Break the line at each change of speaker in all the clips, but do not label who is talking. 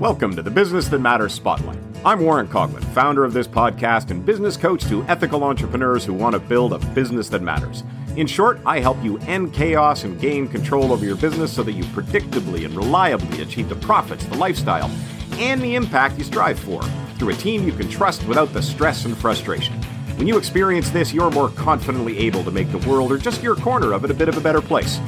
Welcome to the Business That Matters Spotlight. I'm Warren Coughlin, founder of this podcast and business coach to ethical entrepreneurs who want to build a business that matters. In short, I help you end chaos and gain control over your business so that you predictably and reliably achieve the profits, the lifestyle, and the impact you strive for through a team you can trust without the stress and frustration. When you experience this, you're more confidently able to make the world or just your corner of it a bit of a better place.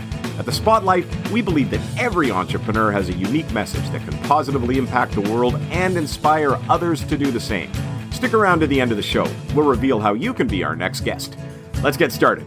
At the Spotlight, we believe that every entrepreneur has a unique message that can positively impact the world and inspire others to do the same. Stick around to the end of the show. We'll reveal how you can be our next guest. Let's get started.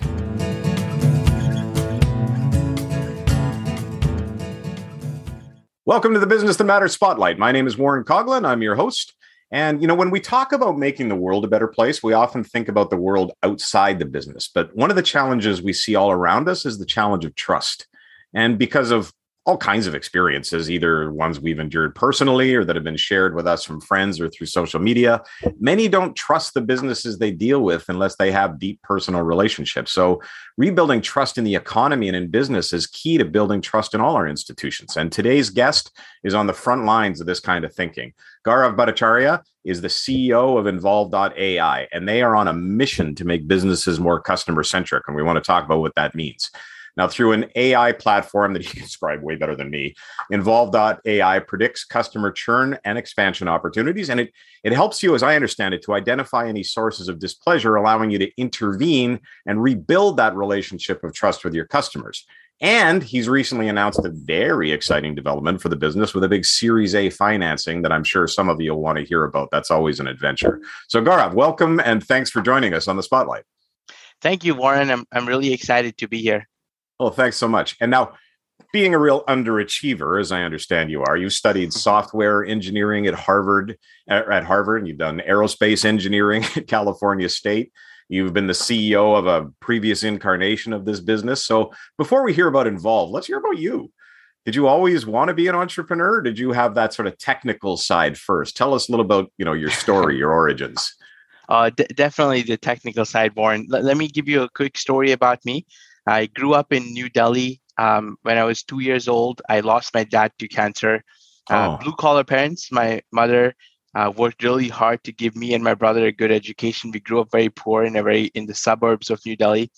Welcome to the Business That Matters Spotlight. My name is Warren Coughlin. I'm your host. And, you know, when we talk about making the world a better place, we often think about the world outside the business. But one of the challenges we see all around us is the challenge of trust. And because of all kinds of experiences, either ones we've endured personally or that have been shared with us from friends or through social media. Many don't trust the businesses they deal with unless they have deep personal relationships. So, rebuilding trust in the economy and in business is key to building trust in all our institutions. And today's guest is on the front lines of this kind of thinking. Gaurav Bhattacharya is the CEO of Involve.ai, and they are on a mission to make businesses more customer centric. And we want to talk about what that means. Now, through an AI platform that he can describe way better than me, Involve.ai predicts customer churn and expansion opportunities. And it, it helps you, as I understand it, to identify any sources of displeasure, allowing you to intervene and rebuild that relationship of trust with your customers. And he's recently announced a very exciting development for the business with a big Series A financing that I'm sure some of you will want to hear about. That's always an adventure. So, Gaurav, welcome and thanks for joining us on the Spotlight.
Thank you, Warren. I'm, I'm really excited to be here.
Oh, thanks so much. And now, being a real underachiever, as I understand you are, you studied mm-hmm. software engineering at Harvard, at Harvard, and you've done aerospace engineering at California State. You've been the CEO of a previous incarnation of this business. So, before we hear about Involve, let's hear about you. Did you always want to be an entrepreneur? did you have that sort of technical side first? Tell us a little about you know your story, your origins.
Uh, d- definitely the technical side, Warren. L- let me give you a quick story about me. I grew up in New Delhi. Um, when I was two years old, I lost my dad to cancer. Uh, oh. Blue collar parents. My mother uh, worked really hard to give me and my brother a good education. We grew up very poor in a very in the suburbs of New Delhi.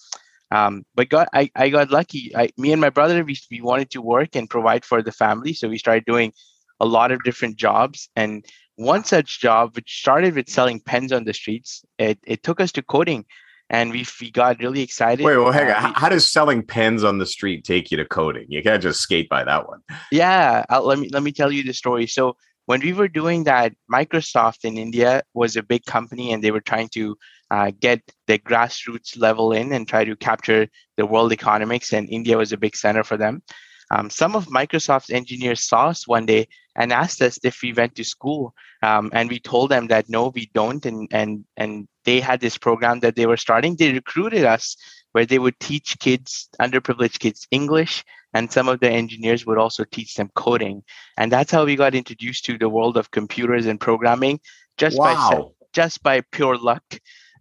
Um, but got I, I got lucky. I, me and my brother we, we wanted to work and provide for the family, so we started doing a lot of different jobs. And one such job, which started with selling pens on the streets, it, it took us to coding and we we got really excited.
Wait, well, hang on. How does selling pens on the street take you to coding? You can't just skate by that one.
Yeah, I'll, let me let me tell you the story. So when we were doing that, Microsoft in India was a big company, and they were trying to uh, get the grassroots level in and try to capture the world economics. And India was a big center for them. Um, some of Microsoft's engineers saw us one day and asked us if we went to school, um, and we told them that no, we don't, and and and they had this program that they were starting. They recruited us where they would teach kids, underprivileged kids, English, and some of the engineers would also teach them coding, and that's how we got introduced to the world of computers and programming, just wow. by just by pure luck.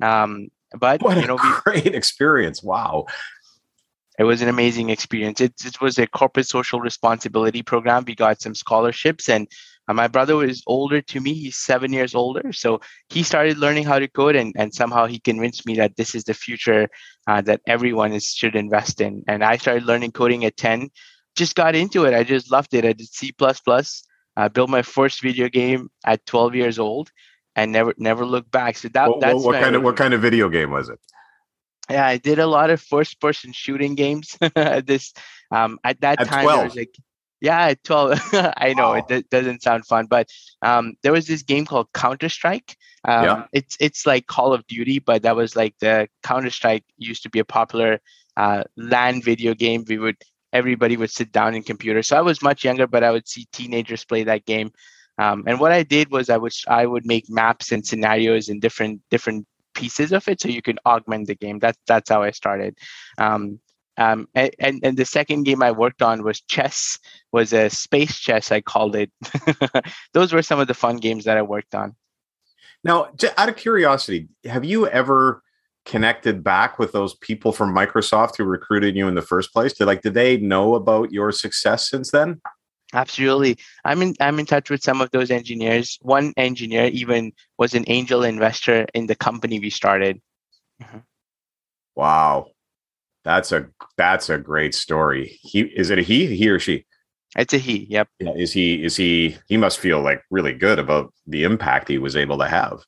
Um, but
what you know, a great we, experience! Wow
it was an amazing experience. It, it was a corporate social responsibility program. We got some scholarships, and my brother was older to me. He's seven years older, so he started learning how to code, and, and somehow he convinced me that this is the future uh, that everyone is, should invest in. And I started learning coding at ten. Just got into it. I just loved it. I did C plus. I built my first video game at 12 years old, and never never looked back. So that
what, that's what kind of what kind of video game was it?
yeah, I did a lot of first person shooting games. this um, at that
at
time,
12.
I was like, yeah, at 12. I know wow. it d- doesn't sound fun, but um, there was this game called Counter Strike. Um, yeah. It's it's like Call of Duty, but that was like the Counter Strike used to be a popular uh, LAN video game. We would everybody would sit down in computer. So I was much younger, but I would see teenagers play that game. Um, and what I did was I would I would make maps and scenarios and different different pieces of it so you can augment the game that's that's how i started um, um, and, and the second game I worked on was chess, was a space chess, I called it. Those were some of the fun games that I worked on.
Now, out of curiosity, have you ever connected back with those people from Microsoft who recruited you in the first place? Did like did they know about your success since then?
Absolutely. I'm in I'm in touch with some of those engineers. One engineer even was an angel investor in the company we started.
Mm-hmm. Wow. That's a that's a great story. He is it a he, he or she?
It's a he. Yep.
Yeah, is he is he he must feel like really good about the impact he was able to have.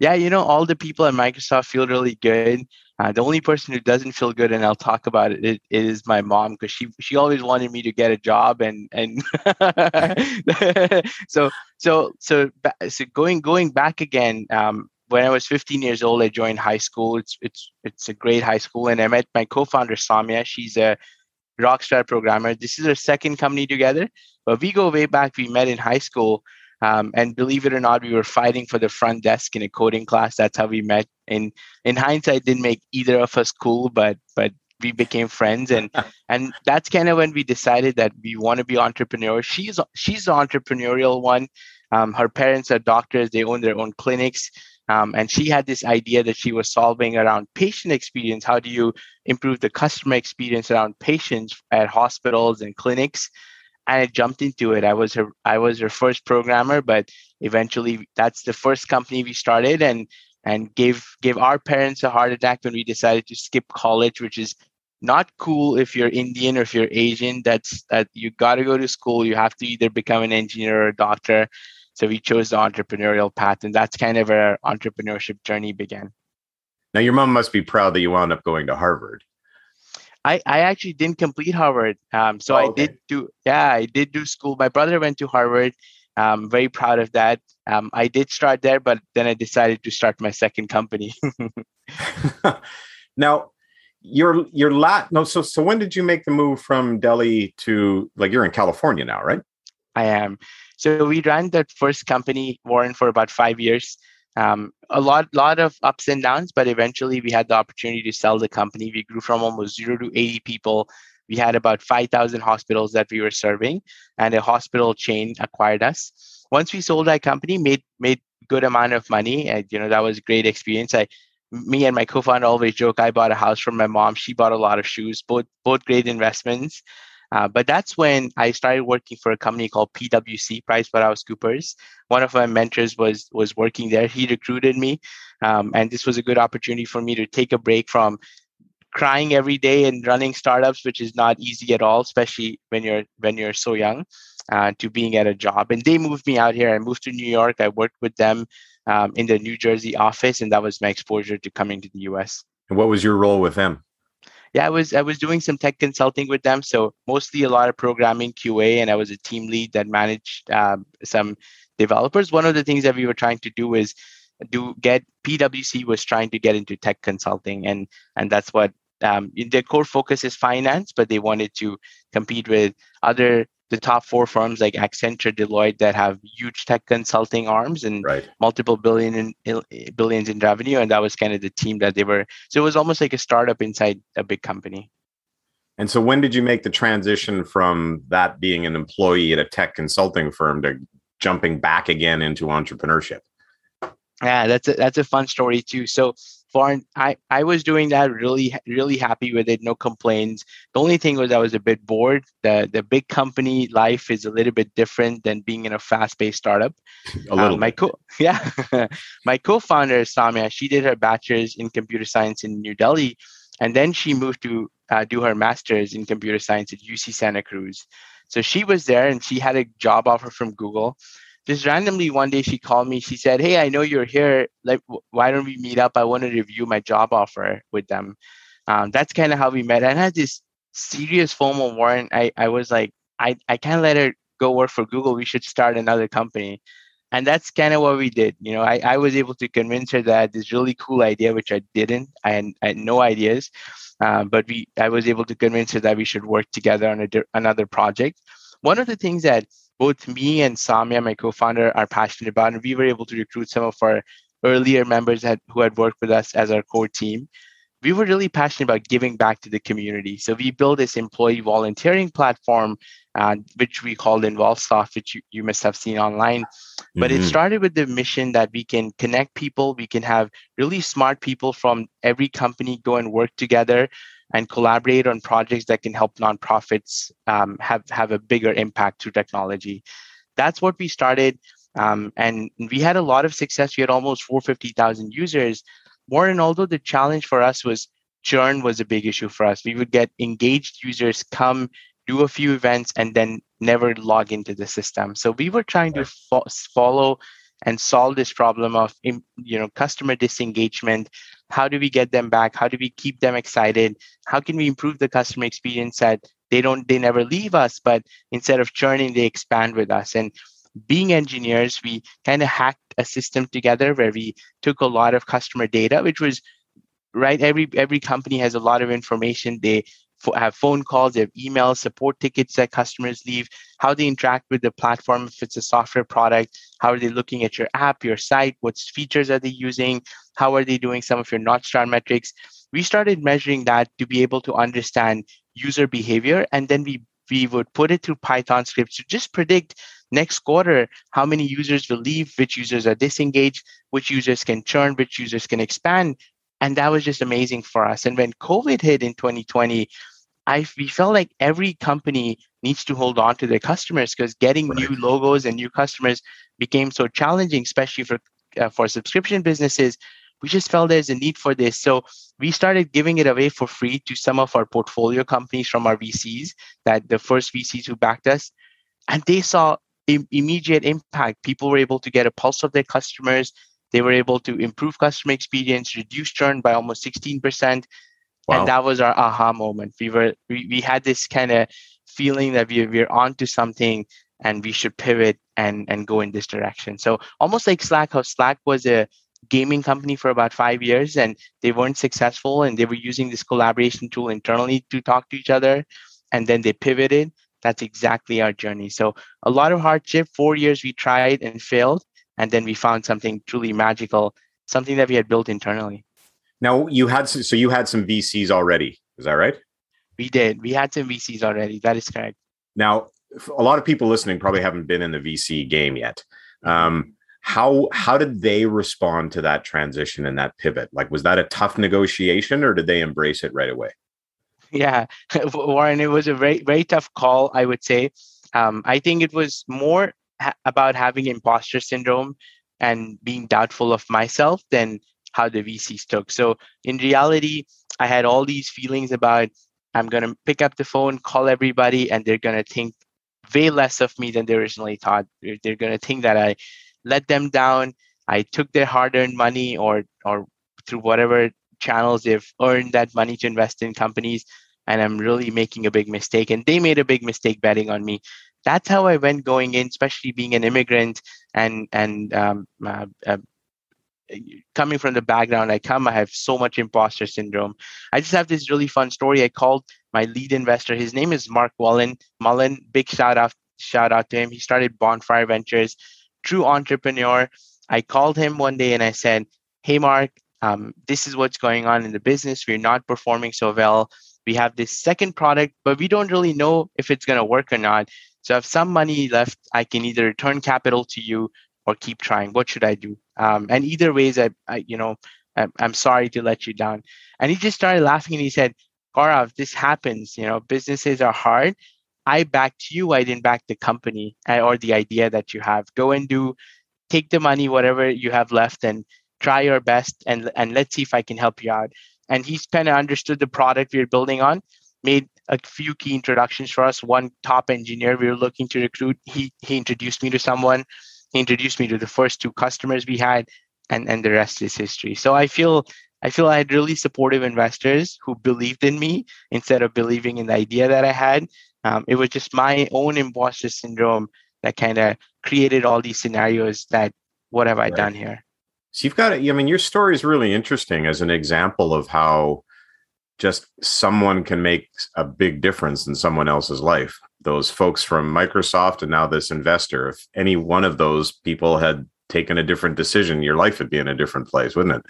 Yeah, you know, all the people at Microsoft feel really good. Uh, the only person who doesn't feel good, and I'll talk about it, it, it is my mom because she she always wanted me to get a job, and and so so so so going going back again. Um, when I was 15 years old, I joined high school. It's it's it's a great high school, and I met my co-founder Samia. She's a rockstar programmer. This is our second company together, but we go way back. We met in high school, um, and believe it or not, we were fighting for the front desk in a coding class. That's how we met. In in hindsight, didn't make either of us cool, but but we became friends, and and that's kind of when we decided that we want to be entrepreneurs. She's she's the entrepreneurial one. Um, her parents are doctors; they own their own clinics. Um, and she had this idea that she was solving around patient experience. How do you improve the customer experience around patients at hospitals and clinics? and I jumped into it. I was her I was her first programmer, but eventually that's the first company we started and and gave gave our parents a heart attack when we decided to skip college, which is not cool if you're Indian or if you're Asian. That's that you got to go to school. You have to either become an engineer or a doctor. So we chose the entrepreneurial path, and that's kind of where our entrepreneurship journey began.
Now, your mom must be proud that you wound up going to Harvard.
I, I actually didn't complete Harvard. Um, so oh, okay. I did do, yeah, I did do school. My brother went to Harvard. I'm very proud of that. Um, I did start there, but then I decided to start my second company.
now, you're you're lat no so so when did you make the move from Delhi to like you're in California now, right?
I am. So we ran that first company, Warren, for about five years. Um, a lot lot of ups and downs but eventually we had the opportunity to sell the company. We grew from almost zero to 80 people. We had about 5000 hospitals that we were serving and a hospital chain acquired us. Once we sold that company made made good amount of money and you know that was a great experience. I me and my co-founder always joke i bought a house from my mom. She bought a lot of shoes. Both both great investments uh, but that's when I started working for a company called PwC, PricewaterhouseCoopers. One of my mentors was was working there. He recruited me, um, and this was a good opportunity for me to take a break from crying every day and running startups, which is not easy at all, especially when you're when you're so young, uh, to being at a job. And they moved me out here. I moved to New York. I worked with them um, in the New Jersey office, and that was my exposure to coming to the US.
And what was your role with them?
Yeah, I was I was doing some tech consulting with them. So mostly a lot of programming QA, and I was a team lead that managed um, some developers. One of the things that we were trying to do is do get PwC was trying to get into tech consulting, and and that's what um, their core focus is finance, but they wanted to compete with other the top four firms like Accenture, Deloitte that have huge tech consulting arms and right. multiple billion in, billions in revenue, and that was kind of the team that they were. So it was almost like a startup inside a big company.
And so, when did you make the transition from that being an employee at a tech consulting firm to jumping back again into entrepreneurship?
Yeah, that's a, that's a fun story too. So for I, I was doing that really really happy with it no complaints. The only thing was i was a bit bored. The the big company life is a little bit different than being in a fast-paced startup.
A little um,
my co yeah. My co-founder samia she did her bachelor's in computer science in new delhi and then she moved to uh, do her master's in computer science at uc santa cruz. So she was there and she had a job offer from google just randomly one day she called me. She said hey i know you're here. Like why don't we meet up? I want to review my job offer with them. Um, that's kind of how we met. And I had this serious fomo Warren. I, I was like I, I can't let her go work for google. We should start another company. And that's kind of what we did you know? I, I was able to convince her that this really cool idea which i didn't. I had, I had no ideas. Uh, but we i was able to convince her that we should work together on a, another project. One of the things that both me and Samia, my co-founder, are passionate about, and we were able to recruit some of our earlier members that, who had worked with us as our core team. We were really passionate about giving back to the community. So we built this employee volunteering platform, uh, which we called InvolveSoft, which you, you must have seen online. But mm-hmm. it started with the mission that we can connect people, we can have really smart people from every company go and work together and collaborate on projects that can help nonprofits um, have have a bigger impact through technology. That's what we started, um, and we had a lot of success. We had almost 450,000 users. More and although the challenge for us was churn was a big issue for us. We would get engaged users come do a few events and then never log into the system so we were trying to fo- follow and solve this problem of you know customer disengagement how do we get them back? How do we keep them excited? How can we improve the customer experience that they don't they never leave us but instead of churning they expand with us? And being engineers we kind of hacked a system together where we took a lot of customer data which was right every every company has a lot of information. They have phone calls, they have emails, support tickets that customers leave, how they interact with the platform if it's a software product, how are they looking at your app, your site, what features are they using, how are they doing some of your North Star metrics. We started measuring that to be able to understand user behavior, and then we we would put it through Python scripts to just predict next quarter how many users will leave, which users are disengaged, which users can churn, which users can expand. And that was just amazing for us. And when COVID hit in 2020, I we felt like every company needs to hold on to their customers because getting right. new logos and new customers became so challenging, especially for uh, for subscription businesses. We just felt there's a need for this, so we started giving it away for free to some of our portfolio companies from our VCs, that the first VCs who backed us, and they saw Im- immediate impact. People were able to get a pulse of their customers. They were able to improve customer experience, reduce churn by almost 16%. Wow. And that was our aha moment. We were we, we had this kind of feeling that we we're onto something and we should pivot and and go in this direction. So almost like Slack, how Slack was a gaming company for about five years and they weren't successful and they were using this collaboration tool internally to talk to each other and then they pivoted. That's exactly our journey. So a lot of hardship, four years we tried and failed, and then we found something truly magical, something that we had built internally.
Now you had so you had some VCs already. Is that right?
We did. We had some VCs already. That is correct.
Now, a lot of people listening probably haven't been in the VC game yet. Um, how how did they respond to that transition and that pivot? Like, was that a tough negotiation, or did they embrace it right away?
Yeah, Warren, it was a very very tough call. I would say. Um, I think it was more ha- about having imposter syndrome and being doubtful of myself than how the VCs took. So in reality, I had all these feelings about I'm going to pick up the phone, call everybody, and they're going to think way less of me than they originally thought. They're going to think that I let them down. I took their hard-earned money, or or through whatever channels they've earned that money to invest in companies, and I'm really making a big mistake. And they made a big mistake betting on me. That's how I went going in, especially being an immigrant and and um, uh, uh, coming from the background I come, I have so much imposter syndrome. I just have this really fun story. I called my lead investor. His name is Mark Mullen. Mullen, big shout out, shout out to him. He started Bonfire Ventures, true entrepreneur. I called him one day and I said, "Hey, Mark, um, this is what's going on in the business. We're not performing so well. We have this second product, but we don't really know if it's going to work or not. So, if some money left, I can either return capital to you or keep trying. What should I do? Um, and either ways, I, I you know, I'm, sorry to let you down. And he just started laughing and he said, Gaurav, this happens. You know, businesses are hard. I backed you. I didn't back the company uh, or the idea that you have. Go and do, take the money, whatever you have left, and try your best. And and let's see if I can help you out. And he's kind of understood the product we are building on. Made a few key introductions for us. One top engineer we were looking to recruit. He he introduced me to someone he introduced me to the first two customers we had, and and the rest is history. So I feel I feel I had really supportive investors who believed in me instead of believing in the idea that I had. Um, it was just my own imposter syndrome that kind of created all these scenarios that what have I right. done here?
So you've got, it I mean, your story is really interesting as an example of how just someone can make a big difference in someone else's life. Those folks from Microsoft and now this investor, if any one of those people had taken a different decision, your life would be in a different place, wouldn't it?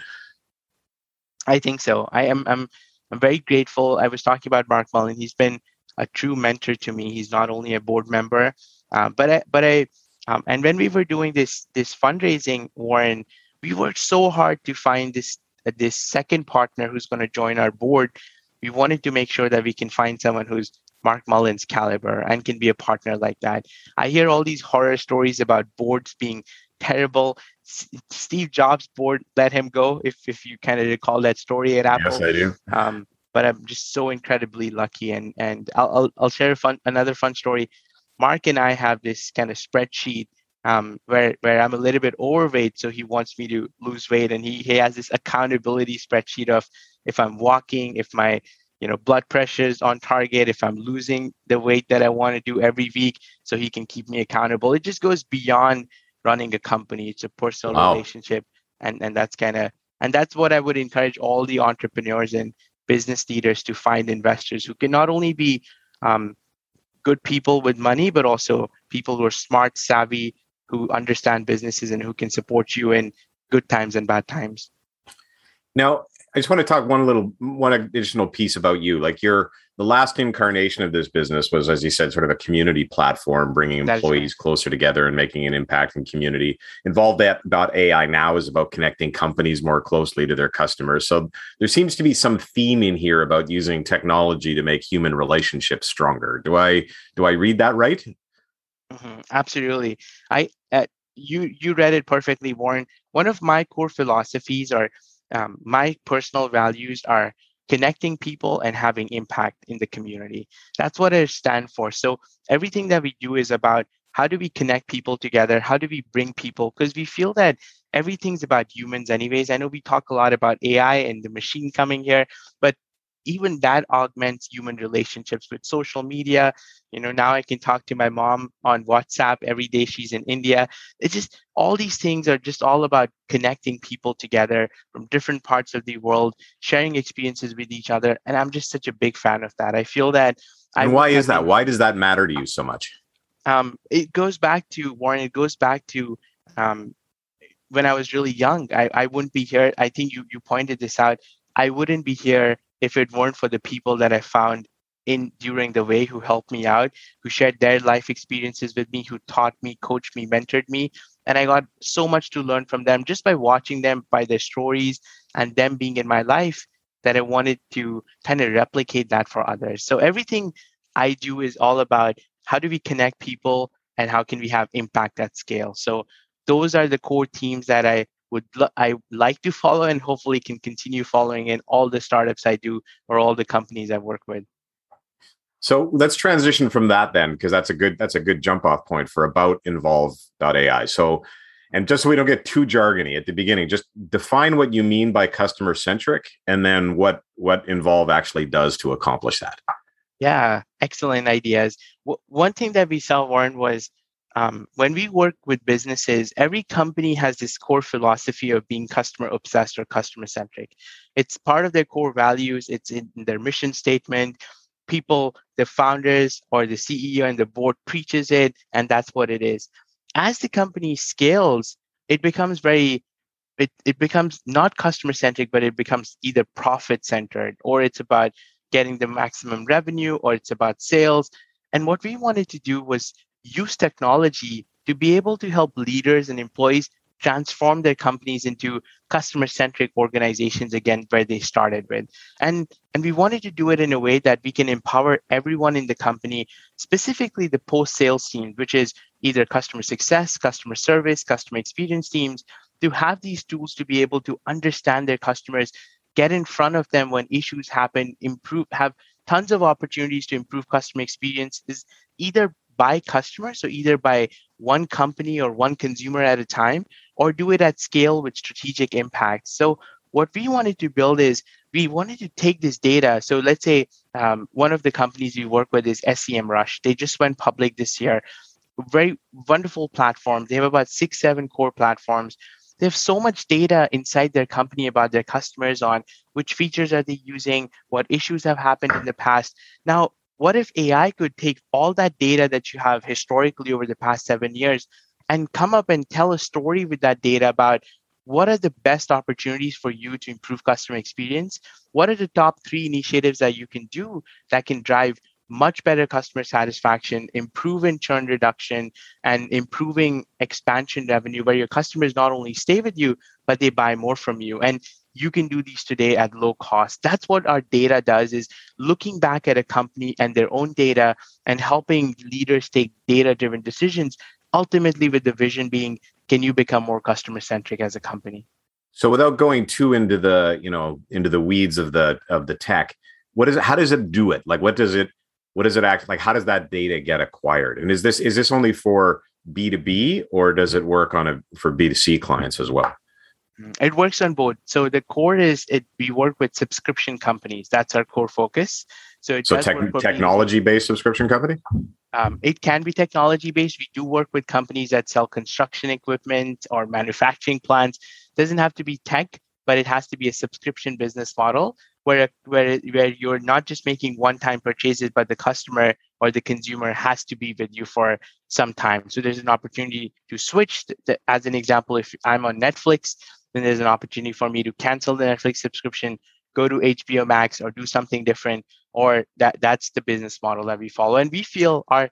I think so. I am I'm I'm very grateful. I was talking about Mark Mullen. He's been a true mentor to me. He's not only a board member, uh, but I, but I um, and when we were doing this this fundraising, Warren, we worked so hard to find this this second partner who's going to join our board we wanted to make sure that we can find someone who's Mark Mullen's caliber and can be a partner like that. I hear all these horror stories about boards being terrible. S- Steve Jobs' board let him go, if if you kind of recall that story at Apple.
Yes, I do.
Um, but I'm just so incredibly lucky, and and I'll I'll, I'll share a fun another fun story. Mark and I have this kind of spreadsheet um, where where I'm a little bit overweight, so he wants me to lose weight, and he he has this accountability spreadsheet of if I'm walking, if my you know blood pressure is on target, if I'm losing the weight that I want to do every week, so he can keep me accountable. It just goes beyond running a company; it's a personal wow. relationship, and and that's kind of and that's what I would encourage all the entrepreneurs and business leaders to find investors who can not only be um, good people with money, but also people who are smart, savvy, who understand businesses and who can support you in good times and bad times.
Now, I just want to talk one little one additional piece about you. Like you're the last incarnation of this business was, as you said, sort of a community platform, bringing employees right. closer together and making an impact in community. Involved that about AI now is about connecting companies more closely to their customers. So there seems to be some theme in here about using technology to make human relationships stronger. Do I do I read that right?
Mm-hmm. Absolutely. I uh, you you read it perfectly, Warren. One of my core philosophies are um, my personal values are connecting people and having impact in the community. That's what I stand for. So everything that we do is about how do we connect people together? How do we bring people? Because we feel that everything's about humans, anyways. I know we talk a lot about AI and the machine coming here, but even that augments human relationships with social media. You know now i can talk to my mom on whatsapp every day she's in india. It's just all these things are just all about connecting people together from different parts of the world sharing experiences with each other and i'm just such a big fan of that. I feel that
and I why is that? Why does that matter to you so much?
Um, it goes back to warren it goes back to um, when i was really young I, I wouldn't be here. I think you you pointed this out. I wouldn't be here if it weren't for the people that I found in during the way who helped me out, who shared their life experiences with me, who taught me, coached me, mentored me. And I got so much to learn from them just by watching them, by their stories, and them being in my life that I wanted to kind of replicate that for others. So everything I do is all about how do we connect people and how can we have impact at scale. So those are the core themes that I would I like to follow and hopefully can continue following in all the startups I do or all the companies I work with.
So let's transition from that then, because that's a good that's a good jump off point for about involve.ai. So and just so we don't get too jargony at the beginning, just define what you mean by customer centric and then what what involve actually does to accomplish that.
Yeah, excellent ideas. W- one thing that we saw, Warren, was um, when we work with businesses, every company has this core philosophy of being customer obsessed or customer centric. It's part of their core values, it's in their mission statement. People, the founders or the CEO and the board preaches it, and that's what it is. As the company scales, it becomes very it, it becomes not customer centric, but it becomes either profit centered or it's about getting the maximum revenue or it's about sales. And what we wanted to do was use technology to be able to help leaders and employees transform their companies into customer centric organizations again where they started with. And and we wanted to do it in a way that we can empower everyone in the company specifically the post sales team which is either customer success customer service customer experience teams to have these tools to be able to understand their customers get in front of them when issues happen improve have tons of opportunities to improve customer experiences either by customer, so either by one company or one consumer at a time, or do it at scale with strategic impact. So what we wanted to build is we wanted to take this data. So let's say um, one of the companies we work with is SEMrush. They just went public this year. Very wonderful platform. They have about six, seven core platforms. They have so much data inside their company about their customers on which features are they using, what issues have happened in the past. Now, what if AI could take all that data that you have historically over the past seven years and come up and tell a story with that data about what are the best opportunities for you to improve customer experience? What are the top three initiatives that you can do that can drive much better customer satisfaction, improving churn reduction, and improving expansion revenue, where your customers not only stay with you, but they buy more from you. And you can do these today at low cost. That's what our data does is looking back at a company and their own data and helping leaders take data driven decisions ultimately with the vision being can you become more customer centric as a company?
So without going too into the you know into the weeds of the of the tech what is it how does it do it? Like what does it what does it act like how does that data get acquired? And is this is this only for b2b or does it work on a for b2c clients as well
it works on both. So the core is it we work with subscription companies. That's our core focus.
So so tech, technology based subscription company?
Um, it can be technology based we do work with companies that sell construction equipment or manufacturing plants. It doesn't have to be tech but it has to be a subscription business model where where where you're not just making one-time purchases, but the customer or the consumer has to be with you for some time. So there's an opportunity to switch. As an example, if I'm on Netflix, then there's an opportunity for me to cancel the Netflix subscription, go to HBO Max, or do something different. Or that that's the business model that we follow, and we feel our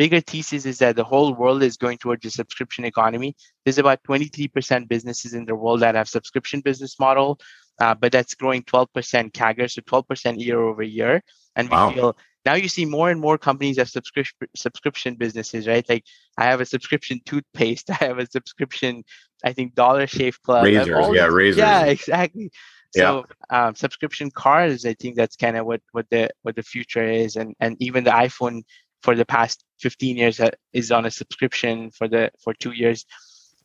bigger thesis is that the whole world is going towards a subscription economy. There's about 23% businesses in the world that have subscription business model, uh, but that's growing 12% CAGR, so 12% year over year. And we wow. feel now you see more and more companies have subscription subscription businesses, right? Like I have a subscription toothpaste, I have a subscription, I think Dollar Shave Club,
razors, yeah, razors,
yeah, exactly. So yeah. um, subscription cars, I think that's kind of what what the what the future is, and and even the iPhone for the past 15 years uh, is on a subscription for the for two years.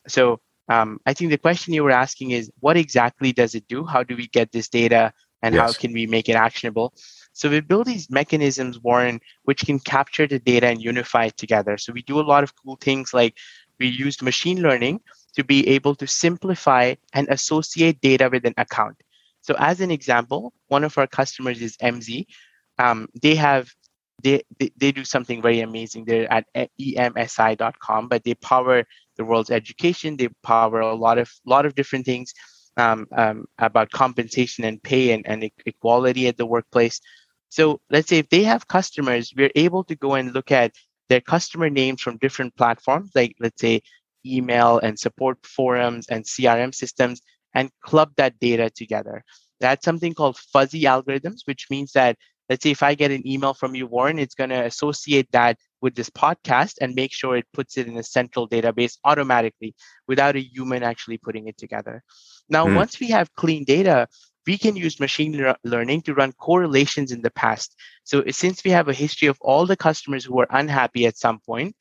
So um, I think the question you were asking is what exactly does it do? How do we get this data and yes. how can we make it actionable? So we build these mechanisms, Warren, which can capture the data and unify it together. So we do a lot of cool things like we used machine learning to be able to simplify and associate data with an account. So as an example, one of our customers is Emsi. Um, they have they, they, they do something very amazing. They're at emsi.com, but they power the world's education. They power a lot of lot of different things um, um, about compensation and pay and, and equality at the workplace. So let's say if they have customers, we're able to go and look at their customer names from different platforms, like let's say email and support forums and CRM systems, and club that data together. That's something called fuzzy algorithms, which means that let's say if I get an email from you, Warren, it's going to associate that with this podcast and make sure it puts it in a central database automatically without a human actually putting it together. Now, mm. once we have clean data, we can use machine le- learning to run correlations in the past. So since we have a history of all the customers who were unhappy at some point,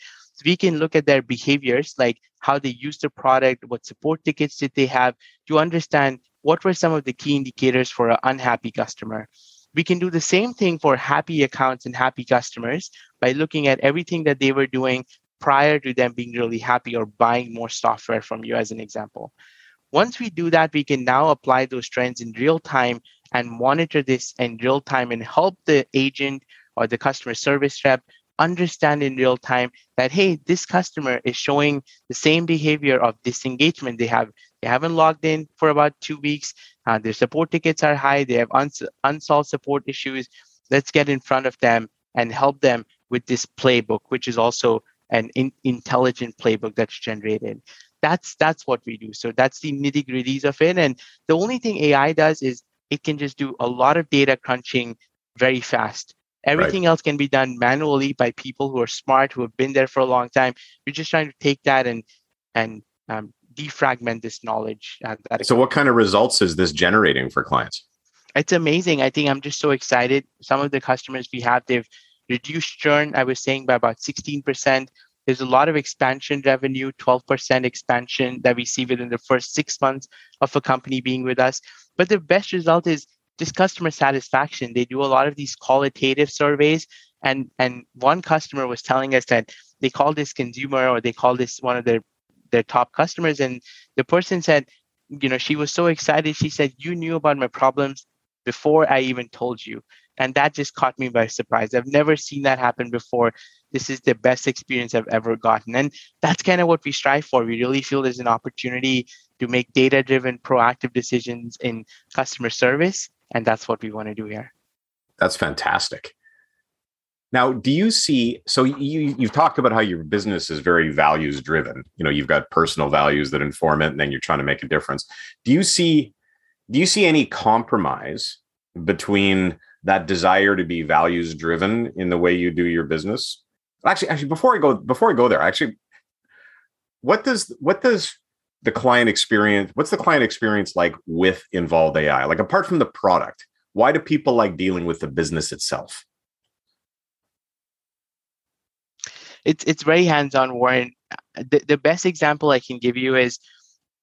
we can look at their behaviors, like how they use the product, what support tickets did they have, to understand what were some of the key indicators for an unhappy customer. We can do the same thing for happy accounts and happy customers by looking at everything that they were doing prior to them being really happy or buying more software from you, as an example. Once we do that, we can now apply those trends in real time and monitor this in real time and help the agent or the customer service rep understand in real time that hey this customer is showing the same behavior of disengagement they have. They haven't logged in for about two weeks. Uh, their support tickets are high. They have uns- unsolved support issues. Let's get in front of them and help them with this playbook which is also an in- intelligent playbook that's generated. That's that's what we do. So that's the nitty gritties of it. And the only thing ai does is it can just do a lot of data crunching very fast Everything right. else can be done manually by people who are smart, who have been there for a long time. You're just trying to take that and and um, defragment this knowledge. Uh,
so, what kind of results is this generating for clients?
It's amazing. I think I'm just so excited. Some of the customers we have, they've reduced churn. I was saying by about 16%. There's a lot of expansion revenue, 12% expansion that we see within the first six months of a company being with us. But the best result is just customer satisfaction. They do a lot of these qualitative surveys, and and one customer was telling us that they call this consumer or they call this one of their their top customers, and the person said, you know, she was so excited. She said, "You knew about my problems before I even told you," and that just caught me by surprise. I've never seen that happen before. This is the best experience I've ever gotten, and that's kind of what we strive for. We really feel there's an opportunity to make data-driven, proactive decisions in customer service and that's what we want to do here.
That's fantastic. Now do you see so you you've talked about how your business is very values driven. You know you've got personal values that inform it and then you're trying to make a difference. Do you see do you see any compromise between that desire to be values driven in the way you do your business? Actually, actually, before I go before I go there, actually, what does what does the client experience what's the client experience like with Involve.ai like apart from the product why do people like dealing with the business itself?
It's it's very hands-on warren. The, the best example i can give you is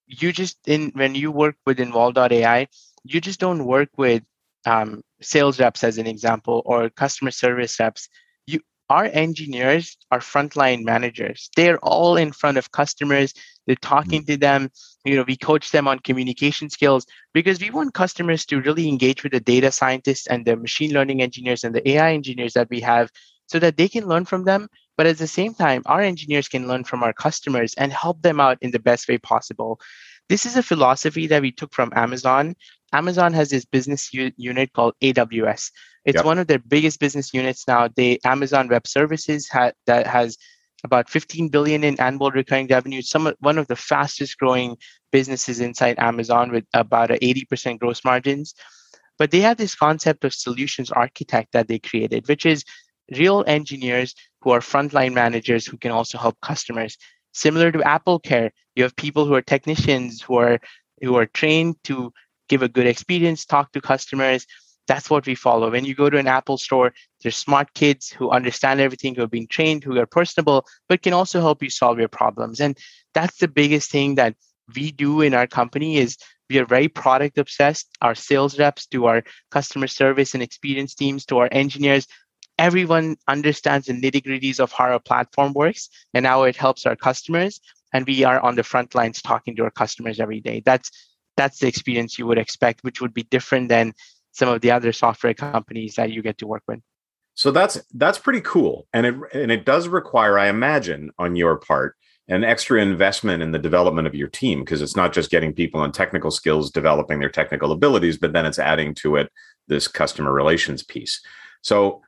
you just in when you work with Involve.ai you just don't work with um, sales reps as an example or customer service reps. You our engineers are frontline managers. They're all in front of customers they're talking mm-hmm. to them you know we coach them on communication skills because we want customers to really engage with the data scientists and the machine learning engineers and the ai engineers that we have so that they can learn from them but at the same time our engineers can learn from our customers and help them out in the best way possible this is a philosophy that we took from amazon amazon has this business u- unit called aws it's yep. one of their biggest business units now. The Amazon Web Services ha- that has about 15 billion in annual recurring revenue. Some one of the fastest growing businesses inside Amazon with about 80% gross margins. But they have this concept of solutions architect that they created, which is real engineers who are frontline managers who can also help customers. Similar to Apple Care, you have people who are technicians who are who are trained to give a good experience, talk to customers, that's what we follow. When you go to an Apple store, there's smart kids who understand everything, who have been trained, who are personable, but can also help you solve your problems. And that's the biggest thing that we do in our company is we are very product obsessed. Our sales reps, to our customer service and experience teams, to our engineers, everyone understands the nitty gritties of how our platform works and how it helps our customers. And we are on the front lines talking to our customers every day. That's that's the experience you would expect, which would be different than some of the other software companies that you get to work with.
So that's that's pretty cool, and it and it does require, I imagine, on your part, an extra investment in the development of your team because it's not just getting people on technical skills, developing their technical abilities, but then it's adding to it this customer relations piece. So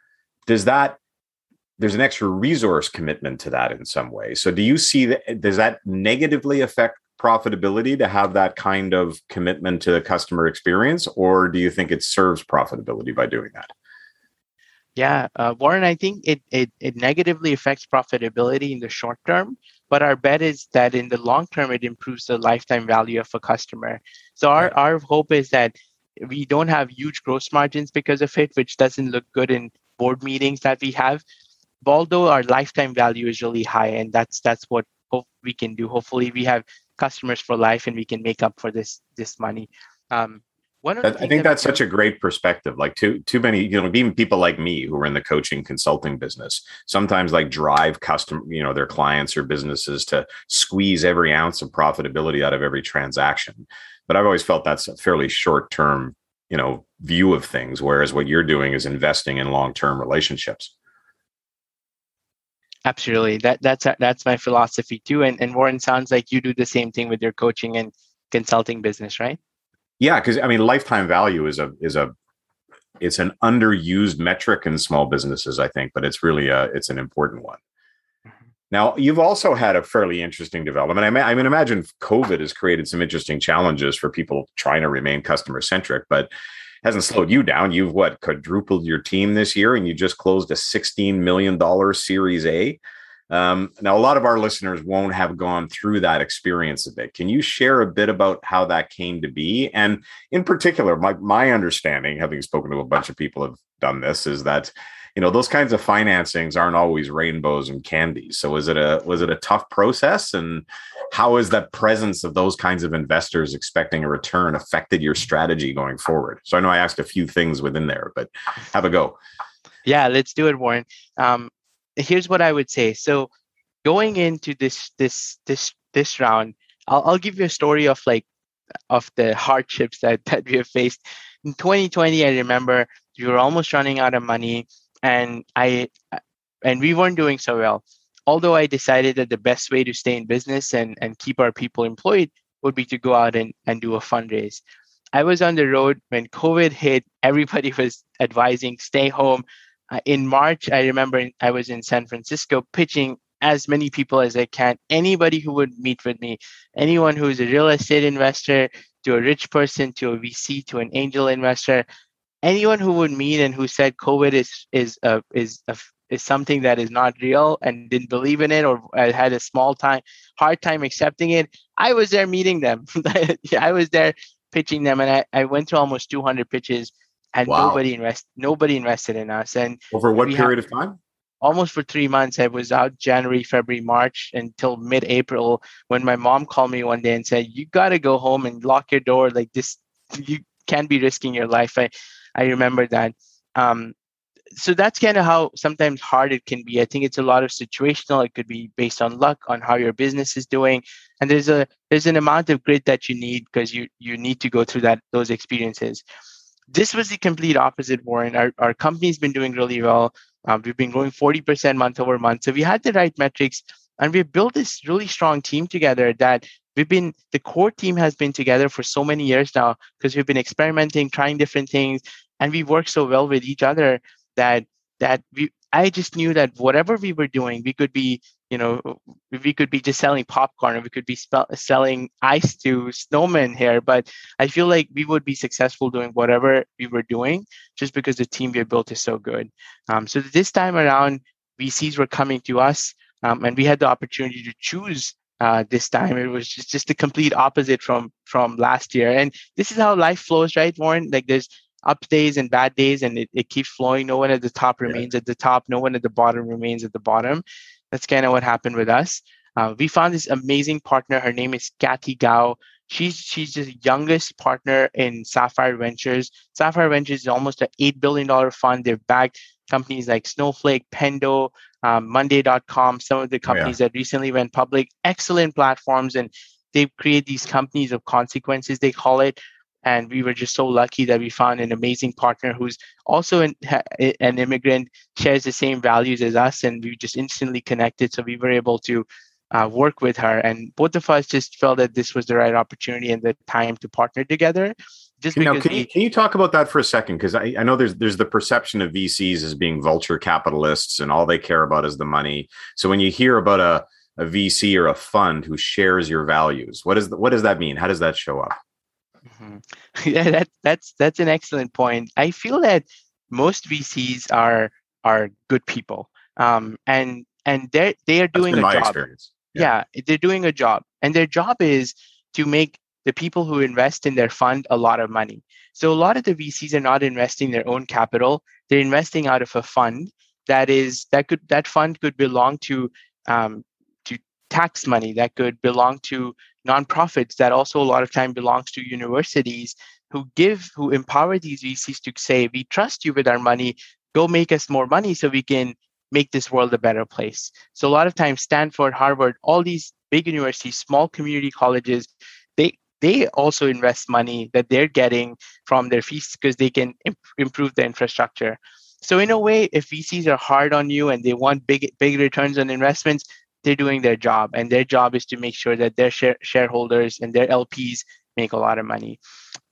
does that there's an extra resource commitment to that in some way. So do you see that does that negatively affect profitability to have that kind of commitment to the customer experience, or do you think it serves profitability by doing that?
Yeah, uh, Warren, I think it, it it negatively affects profitability in the short term, but our bet is that in the long term it improves the lifetime value of a customer. So our our hope is that we don't have huge gross margins because of it, which doesn't look good in board meetings that we have. Although our lifetime value is really high, and that's that's what hope we can do. Hopefully, we have customers for life and we can make up for this this money um,
one that, I think that's such a great perspective. Like too too many, you know, even people like me who are in the coaching consulting business sometimes like drive custom, you know, their clients or businesses to squeeze every ounce of profitability out of every transaction. But I've always felt that's a fairly short term, you know, view of things. Whereas what you're doing is investing in long term relationships.
Absolutely. That that's that's my philosophy too. And and Warren sounds like you do the same thing with your coaching and consulting business, right?
Yeah, because I mean, lifetime value is a is a it's an underused metric in small businesses, I think, but it's really a it's an important one. Mm-hmm. Now, you've also had a fairly interesting development. I mean, I mean, imagine COVID has created some interesting challenges for people trying to remain customer centric, but hasn't slowed you down. You've what quadrupled your team this year, and you just closed a sixteen million dollar Series A. Um, now, a lot of our listeners won't have gone through that experience a bit. Can you share a bit about how that came to be? And in particular, my my understanding, having spoken to a bunch of people have done this, is that you know those kinds of financings aren't always rainbows and candies. So, was it a was it a tough process, and how has that presence of those kinds of investors expecting a return affected your strategy going forward? So I know I asked a few things within there, but have a go.
Yeah, let's do it, Warren. Um, here's what I would say. So going into this this this this round, I'll, I'll give you a story of like of the hardships that that we have faced. In 2020, I remember we were almost running out of money, and I and we weren't doing so well although I decided that the best way to stay in business and, and keep our people employed would be to go out and, and do a fundraise. I was on the road when COVID hit. Everybody was advising stay home. Uh, in March, I remember I was in San Francisco pitching as many people as I can. Anybody who would meet with me, anyone who is a real estate investor, to a rich person to a VC to an angel investor. Anyone who would meet and who said COVID is is a, is a, is something that is not real and didn't believe in it or uh, had a small time hard time accepting it, I was there meeting them. I was there pitching them, and I, I went to almost 200 pitches, and wow. nobody invest nobody invested in us. And
over what period have, of time?
almost for three months. I was out January, February, March until mid April when my mom called me one day and said, You got to go home and lock your door. Like this, you can't be risking your life. I, I remember that. Um, so that's kind of how sometimes hard it can be. I think it's a lot of situational. It could be based on luck, on how your business is doing, and there's a there's an amount of grit that you need because you you need to go through that those experiences. This was the complete opposite, Warren. Our our company's been doing really well. Um, we've been growing 40% month over month. So we had the right metrics and we built this really strong team together that we've been, the core team has been together for so many years now because we've been experimenting, trying different things, and we worked so well with each other that that we I just knew that whatever we were doing, we could be, you know, we could be just selling popcorn or we could be selling ice to snowmen here. But I feel like we would be successful doing whatever we were doing just because the team we built is so good. Um, so this time around, VCs were coming to us um, and we had the opportunity to choose uh, this time. It was just, just the complete opposite from from last year. And this is how life flows, right, Warren? Like there's up days and bad days and it, it keeps flowing. No one at the top remains yeah. at the top. No one at the bottom remains at the bottom. That's kind of what happened with us. Uh, we found this amazing partner. Her name is Cathy Gao. She's she's the youngest partner in Sapphire Ventures. Sapphire Ventures is almost an $8 billion fund. They've backed. Companies like Snowflake Pendo um, Monday.com some of the companies yeah. that recently went public. Excellent platforms and they create these companies of consequences they call it and we were just so lucky that we found an amazing partner who's also an, an immigrant shares the same values as us and we just instantly connected so we were able to uh, work with her and both of us just felt that this was the right opportunity and the time to partner together
just now, can, you, can you talk about that for a second? Because I, I know there's there's the perception of VCs as being vulture capitalists and all they care about is the money. So when you hear about a, a VC or a fund who shares your values, what is the, what does that mean? How does that show up?
Mm-hmm. Yeah, that, that's that's an excellent point. I feel that most VCs are are good people, um, and and they they are doing a job. Experience. Yeah. yeah, they're doing a job, and their job is to make the people who invest in their fund a lot of money. So a lot of the VCs are not investing their own capital; they're investing out of a fund that is that could that fund could belong to um, to tax money that could belong to nonprofits that also a lot of time belongs to universities who give who empower these VCs to say we trust you with our money. Go make us more money so we can make this world a better place. So a lot of times Stanford Harvard all these big universities small community colleges they they also invest money that they're getting from their fees because they can imp- improve the infrastructure. So in a way if VCs are hard on you and they want big big returns on investments they're doing their job and their job is to make sure that their share- shareholders and their lps make a lot of money.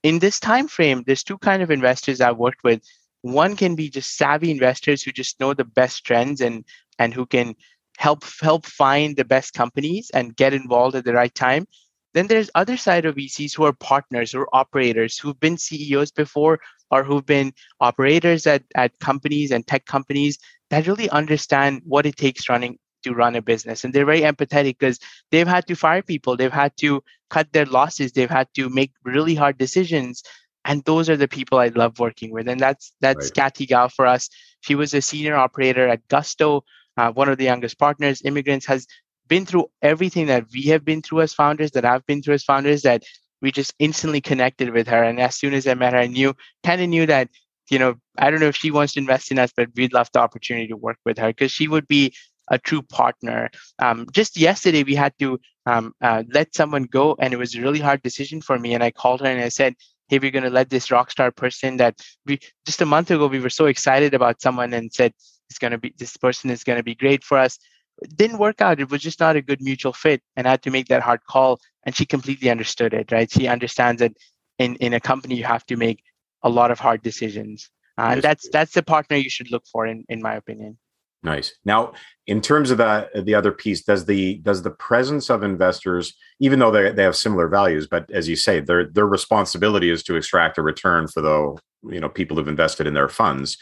In this time frame there's two kind of investors i've worked with. One can be just savvy investors who just know the best trends and and who can help help find the best companies and get involved at the right time. Then there's other side of VCs who are partners or operators who've been CEOs before or who've been operators at, at companies and tech companies that really understand what it takes running to run a business. And they're very empathetic because they've had to fire people. They've had to cut their losses. They've had to make really hard decisions. And those are the people i love working with. And that's that's right. cathy gao for us. She was a senior operator at gusto uh, one of the youngest partners. Immigrants has been through everything that we have been through as founders that i've been through as founders that we just instantly connected with her. And as soon as i met her i knew kind of knew that you know i don't know if she wants to invest in us but we'd love the opportunity to work with her because she would be a true partner. Um, just yesterday, we had to um, uh, let someone go, and it was a really hard decision for me. And I called her and I said, "Hey, we're going to let this rock star person that we just a month ago we were so excited about someone and said it's going to be this person is going to be great for us." It didn't work out. It was just not a good mutual fit, and I had to make that hard call. And she completely understood it. Right? She understands that in in a company you have to make a lot of hard decisions, uh, and that's that's the partner you should look for, in in my opinion.
Nice. Now, in terms of that, the other piece, does the does the presence of investors, even though they, they have similar values, but as you say, their their responsibility is to extract a return for the you know people who've invested in their funds.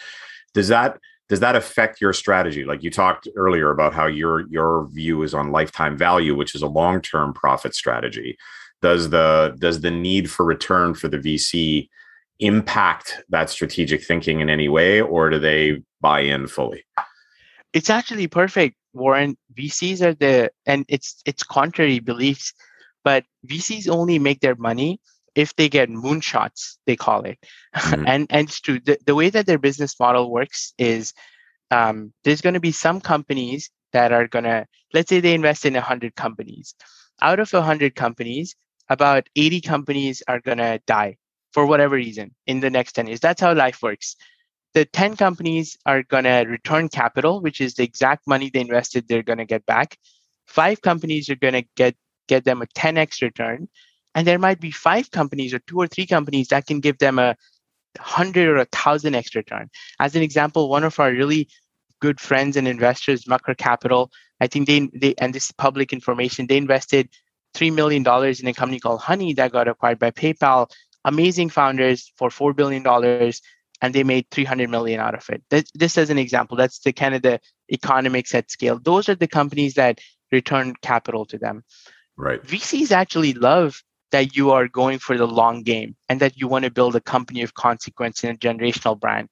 Does that does that affect your strategy? Like you talked earlier about how your your view is on lifetime value, which is a long term profit strategy. Does the does the need for return for the VC impact that strategic thinking in any way, or do they buy in fully?
It's actually perfect warren. Vcs are the and it's it's contrary beliefs but vcs only make their money if they get moonshots they call it. Mm-hmm. and and it's true. The, the way that their business model works is um, there's going to be some companies that are going to let's say they invest in 100 companies. Out of 100 companies about 80 companies are going to die for whatever reason in the next 10 years. That's how life works the 10 companies are going to return capital, which is the exact money they invested, they're going to get back. Five companies are going to get get them a 10x return. And there might be five companies or two or three companies that can give them a hundred or a thousand x return. As an example, one of our really good friends and investors, Mucker Capital, I think they, they and this is public information, they invested $3 million in a company called Honey that got acquired by PayPal. Amazing founders for $4 billion and they made 300 million out of it. This, this as an example, that's the kind of the economics at scale. Those are the companies that return capital to them.
Right.
VCs actually love that you are going for the long game and that you want to build a company of consequence and a generational brand.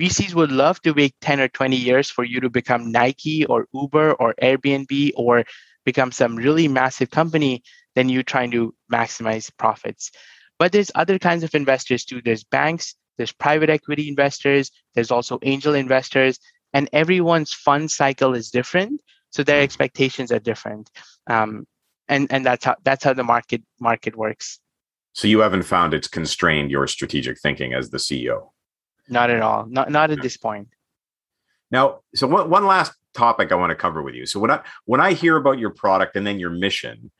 VCs would love to wait 10 or 20 years for you to become Nike or Uber or Airbnb or become some really massive company than you trying to maximize profits. But there's other kinds of investors too. There's banks, there's private equity investors, there's also angel investors, and everyone's fund cycle is different. So their expectations are different. Um, and and that's how that's how the market market works.
So you haven't found it's constrained your strategic thinking as the CEO?
Not at all. Not not at this point.
Now, so one, one last topic I want to cover with you. So when I when I hear about your product and then your mission,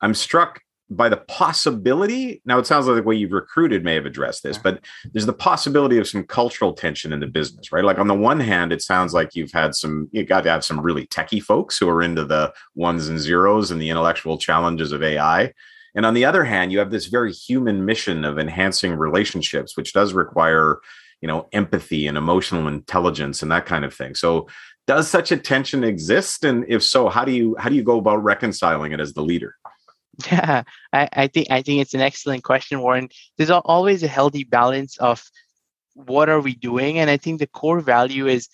I'm struck by the possibility now it sounds like the way you've recruited may have addressed this but there's the possibility of some cultural tension in the business right? Like on the one hand it sounds like you've had some you got to have some really techie folks who are into the ones and zeros and the intellectual challenges of ai and on the other hand you have this very human mission of enhancing relationships which does require you know empathy and emotional intelligence and that kind of thing. So does such a tension exist? And if so how do you how do you go about reconciling it as the leader
yeah, I, I think I think it's an excellent question, Warren. There's always a healthy balance of what are we doing, and I think the core value is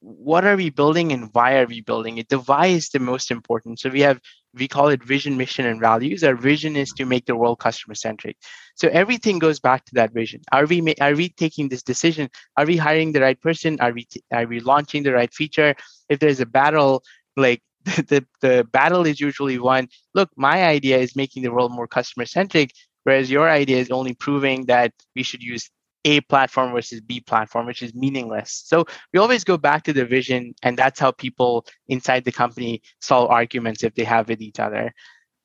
what are we building and why are we building it. The why is the most important. So we have we call it vision, mission, and values. Our vision is to make the world customer centric. So everything goes back to that vision. Are we are we taking this decision? Are we hiring the right person? Are we are we launching the right feature? If there's a battle, like the, the battle is usually won. Look, my idea is making the world more customer centric, whereas your idea is only proving that we should use A platform versus B platform, which is meaningless. So we always go back to the vision, and that's how people inside the company solve arguments if they have with each other.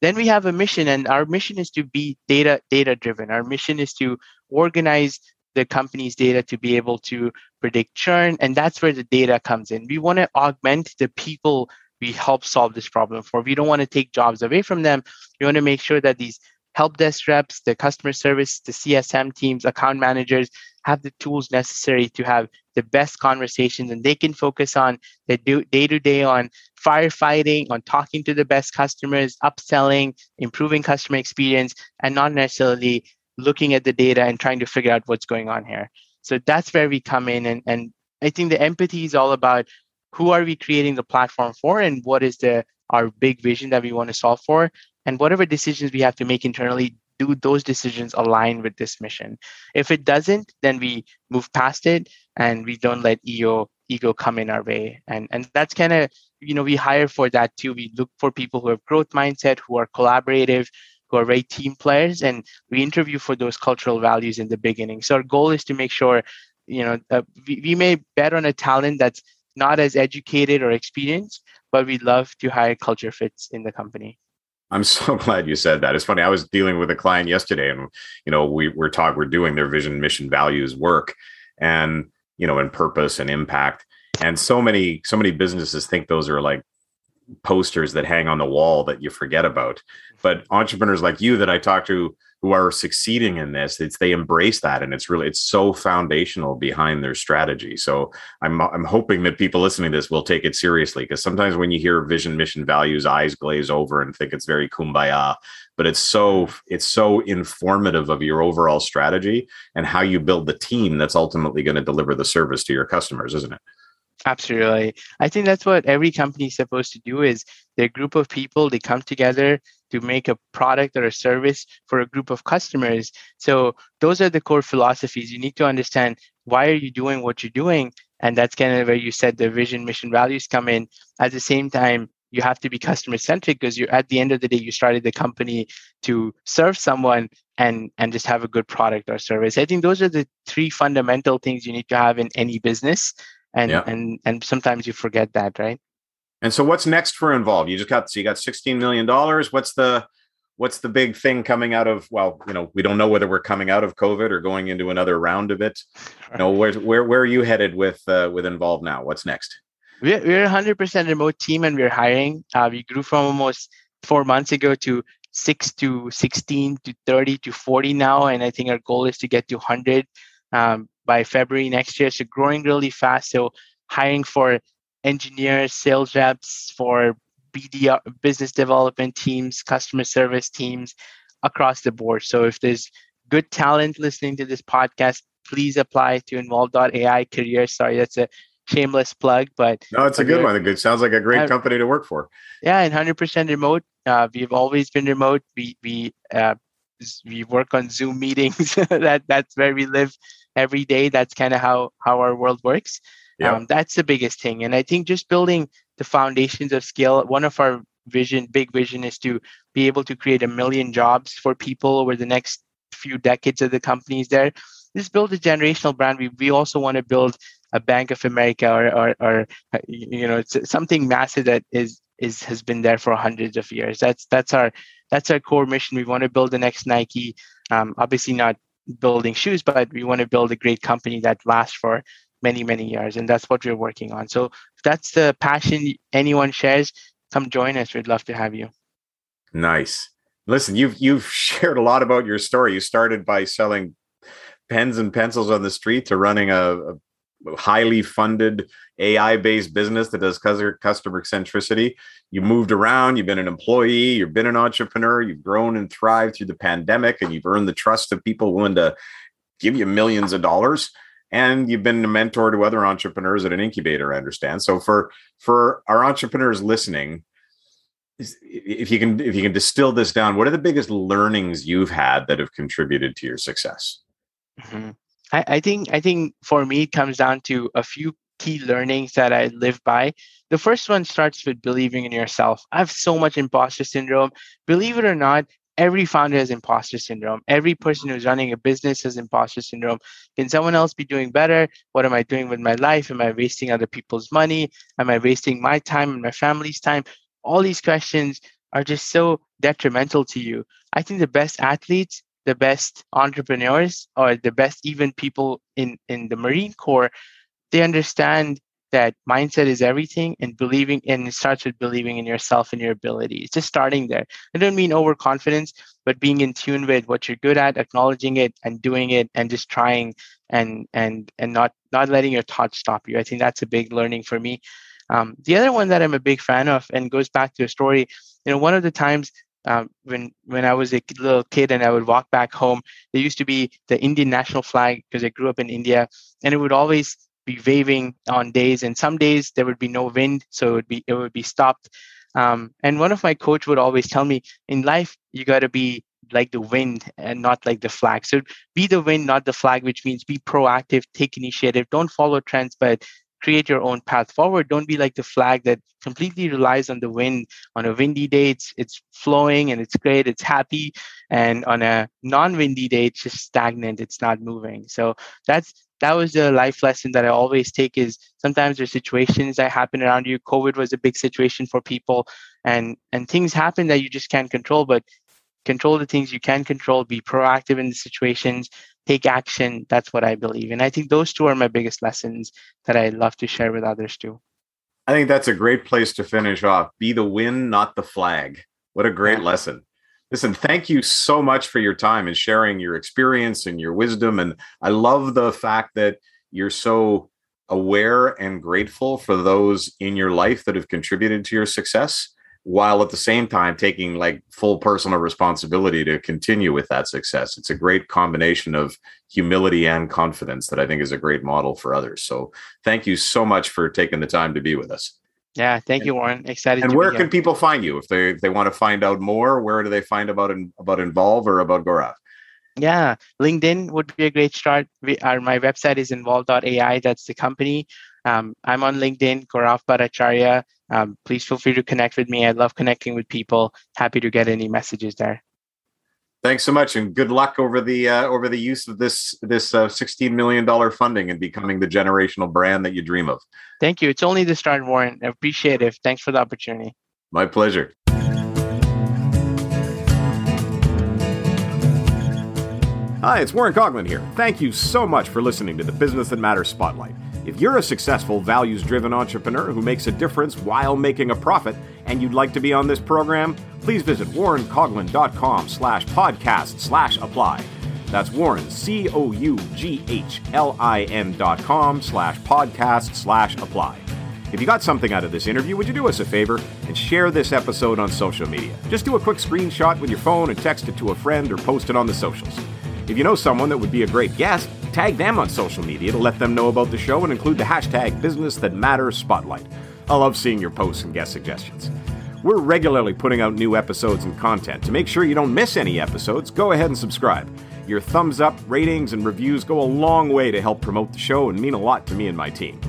Then we have a mission, and our mission is to be data data driven. Our mission is to organize the company's data to be able to predict churn, and that's where the data comes in. We want to augment the people we help solve this problem for. We don't want to take jobs away from them. We want to make sure that these help desk reps, the customer service, the CSM teams, account managers have the tools necessary to have the best conversations and they can focus on the day to day on firefighting, on talking to the best customers, upselling, improving customer experience, and not necessarily looking at the data and trying to figure out what's going on here. So that's where we come in. And, and I think the empathy is all about who are we creating the platform for and what is the our big vision that we want to solve for and whatever decisions we have to make internally do those decisions align with this mission? If it doesn't then we move past it and we don't let ego ego come in our way. And and that's kind of you know we hire for that too. We look for people who have growth mindset who are collaborative who are very team players and we interview for those cultural values in the beginning. So our goal is to make sure you know uh, we, we may bet on a talent that's not as educated or experienced, but we love to hire culture fits in the company.
I'm so glad you said that. It's funny. I was dealing with a client yesterday, and you know, we we're talking, we're doing their vision, mission, values work, and you know, and purpose and impact. And so many, so many businesses think those are like posters that hang on the wall that you forget about. But entrepreneurs like you that I talk to who are succeeding in this, it's they embrace that and it's really it's so foundational behind their strategy. So I'm I'm hoping that people listening to this will take it seriously because sometimes when you hear vision, mission, values, eyes glaze over and think it's very kumbaya, but it's so mm-hmm. it's so informative of your overall strategy and how you build the team that's ultimately going to deliver the service to your customers, isn't it?
Absolutely. I think that's what every company is supposed to do is they're group of people, they come together to make a product or a service for a group of customers. So those are the core philosophies. You need to understand why are you doing what you're doing? And that's kind of where you said the vision, mission, values come in. At the same time, you have to be customer centric because you're at the end of the day, you started the company to serve someone and and just have a good product or service. I think those are the three fundamental things you need to have in any business and yeah. and and sometimes you forget that right?
And so what's next for involve? You just got so you got 16 million dollars. What's the what's the big thing coming out of well you know we don't know whether we're coming out of covid or going into another round of it. You know where where, where are you headed with uh, with involve now? What's next?
We're, we're a 100% remote team and we're hiring. Uh, we grew from almost four months ago to 6 to 16 to 30 to 40 now and i think our goal is to get to 100 um, by February next year. So growing really fast. So hiring for engineers, sales reps, for BD business development teams, customer service teams across the board. So if there's good talent listening to this podcast, please apply to involve.ai career. Sorry, that's a shameless plug, but
no, it's a good one. It sounds like a great uh, company to work for.
Yeah, and 100% remote. Uh, we've always been remote. We we uh, we work on Zoom meetings. that that's where we live every day. That's kind of how how our world works. Yeah. Um, that's the biggest thing, and I think just building the foundations of scale. One of our vision, big vision, is to be able to create a million jobs for people over the next few decades of the companies there. Just build a generational brand. We we also want to build a Bank of America or or, or you know something massive that is is has been there for hundreds of years. That's that's our that's our core mission. We want to build the next Nike. Um, obviously not building shoes, but we want to build a great company that lasts for many, many years. And that's what we're working on. So if that's the passion anyone shares, come join us. We'd love to have you.
Nice. Listen, you've you've shared a lot about your story. You started by selling pens and pencils on the street to running a, a highly funded AI based business that does customer centricity. You moved around, you've been an employee, you've been an entrepreneur, you've grown and thrived through the pandemic, and you've earned the trust of people willing to give you millions of dollars. And you've been a mentor to other entrepreneurs at an incubator, I understand. So for for our entrepreneurs listening, if you can if you can distill this down, what are the biggest learnings you've had that have contributed to your success?
Mm-hmm. I, I think I think for me it comes down to a few key learnings that I live by. The first one starts with believing in yourself. I have so much imposter syndrome. Believe it or not, every founder has imposter syndrome. Every person who's running a business has imposter syndrome. Can someone else be doing better? What am I doing with my life? Am I wasting other people's money? Am I wasting my time and my family's time? All these questions are just so detrimental to you. I think the best athletes the best entrepreneurs or the best even people in in the marine corps they understand that mindset is everything and believing and it starts with believing in yourself and your ability. It's just starting there. I don't mean overconfidence but being in tune with what you're good at acknowledging it and doing it and just trying and and and not not letting your thoughts stop you. I think that's a big learning for me. Um, the other one that i'm a big fan of and goes back to a story you know one of the times um, when when I was a little kid and I would walk back home, there used to be the Indian national flag because I grew up in India, and it would always be waving on days. And some days there would be no wind, so it would be it would be stopped. Um, and one of my coach would always tell me, in life you got to be like the wind and not like the flag. So be the wind, not the flag, which means be proactive, take initiative, don't follow trends, but create your own path forward. Don't be like the flag that completely relies on the wind. On a windy day, it's, it's flowing and it's great, it's happy. And on a non-windy day, it's just stagnant, it's not moving. So that's that was the life lesson that I always take is sometimes there's situations that happen around you. COVID was a big situation for people and and things happen that you just can't control, but control the things you can control, be proactive in the situations, take action. That's what I believe. And I think those two are my biggest lessons that I love to share with others too.
I think that's a great place to finish off. Be the win, not the flag. What a great yeah. lesson. Listen, thank you so much for your time and sharing your experience and your wisdom. And I love the fact that you're so aware and grateful for those in your life that have contributed to your success while at the same time taking like full personal responsibility to continue with that success. It's a great combination of humility and confidence that I think is a great model for others. So thank you so much for taking the time to be with us.
Yeah, thank you, Warren. Excited.
And where can people find you if they if they want to find out more? Where do they find about about Involve or about Gaurav?
Yeah, LinkedIn would be a great start. We, are, my website is involve.ai. That's the company. Um, I'm on LinkedIn, Gaurav Bhattacharya. Um, please feel free to connect with me. I love connecting with people. Happy to get any messages there.
Thanks so much, and good luck over the uh, over the use of this this uh, sixteen million dollar funding and becoming the generational brand that you dream of.
Thank you. It's only the start, Warren. I appreciate it. Thanks for the opportunity.
My pleasure. Hi, it's Warren Coughlin here. Thank you so much for listening to the Business That Matters Spotlight. If you're a successful, values driven entrepreneur who makes a difference while making a profit and you'd like to be on this program, please visit warrencoughlin.com slash podcast slash apply. That's Warren, C O U G H L I N dot com slash podcast slash apply. If you got something out of this interview, would you do us a favor and share this episode on social media? Just do a quick screenshot with your phone and text it to a friend or post it on the socials. If you know someone that would be a great guest, tag them on social media to let them know about the show and include the hashtag Business That Matters Spotlight. I love seeing your posts and guest suggestions. We're regularly putting out new episodes and content. To make sure you don't miss any episodes, go ahead and subscribe. Your thumbs up, ratings, and reviews go a long way to help promote the show and mean a lot to me and my team.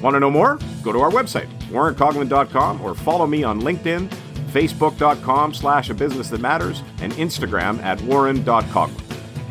Want to know more? Go to our website, warrencoughlin.com, or follow me on LinkedIn, facebook.com slash a business that matters, and Instagram at warren.coughlin.